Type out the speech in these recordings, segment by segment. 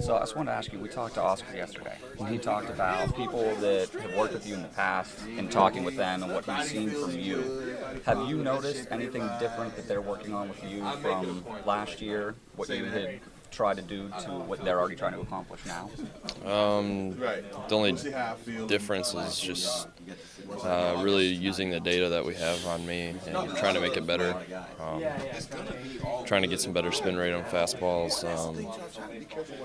So I just wanted to ask you, we talked to Oscar yesterday, and he talked about people that have worked with you in the past and talking with them and what he's seen from you. Have you noticed anything different that they're working on with you from last year, what you had tried to do to what they're already trying to accomplish now? Um, the only difference is just uh, really using the data that we have on me and trying to make it better. Um, trying to get some better spin rate on fastballs. Um,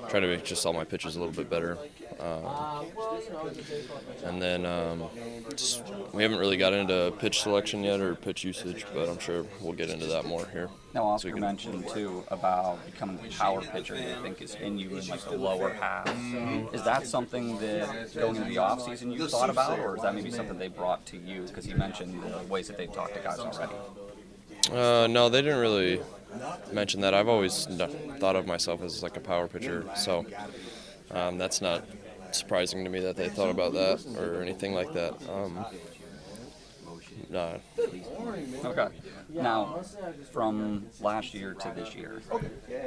trying to make just all my pitches a little bit better. Um, and then um, just, we haven't really got into pitch selection yet or pitch usage, but I'm sure we'll get into that more here. Now, Oscar mentioned too about becoming a power pitcher. I think is in you in like the lower half. Is that something that going into the off season you thought about, or is that maybe something they brought to you? Because you mentioned the ways that they've talked to guys already. Uh, no, they didn't really mention that. I've always thought of myself as like a power pitcher, so um, that's not surprising to me that they thought about that or anything like that. Um, no. Okay. Now, from last year to this year,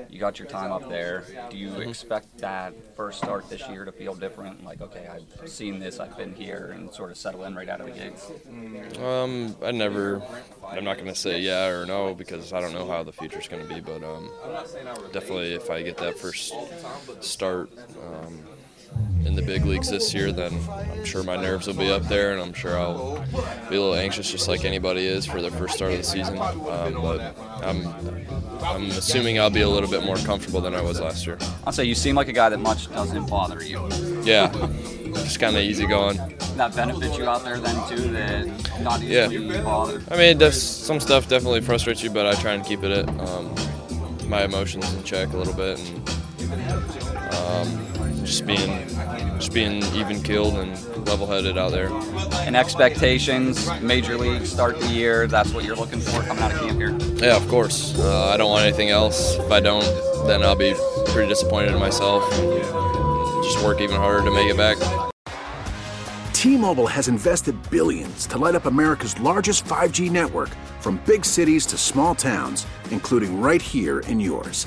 you got your time up there. Do you expect that first start this year to feel different? Like, okay, I've seen this, I've been here, and sort of settle in right out of the gates? Um, I never. I'm not going to say yeah or no because I don't know how the future's going to be. But um, definitely, if I get that first start um, in the big leagues this year, then I'm sure my nerves will be up there, and I'm sure I'll be a little anxious, just like anybody is for their first start of the season. Um, but I'm, I'm assuming I'll be a little bit more comfortable than I was last year. I'll say you seem like a guy that much doesn't bother you. Yeah, just kind of easy going. That benefits you out there then too. That not Yeah. bothered. I mean, does, some stuff definitely frustrates you, but I try and keep it at um, my emotions in check a little bit, and um, just being just being even keeled and level headed out there. And expectations, major league start the year. That's what you're looking for coming out of camp here. Yeah, of course. Uh, I don't want anything else. If I don't, then I'll be pretty disappointed in myself. Just work even harder to make it back. T-Mobile has invested billions to light up America's largest 5G network from big cities to small towns, including right here in yours.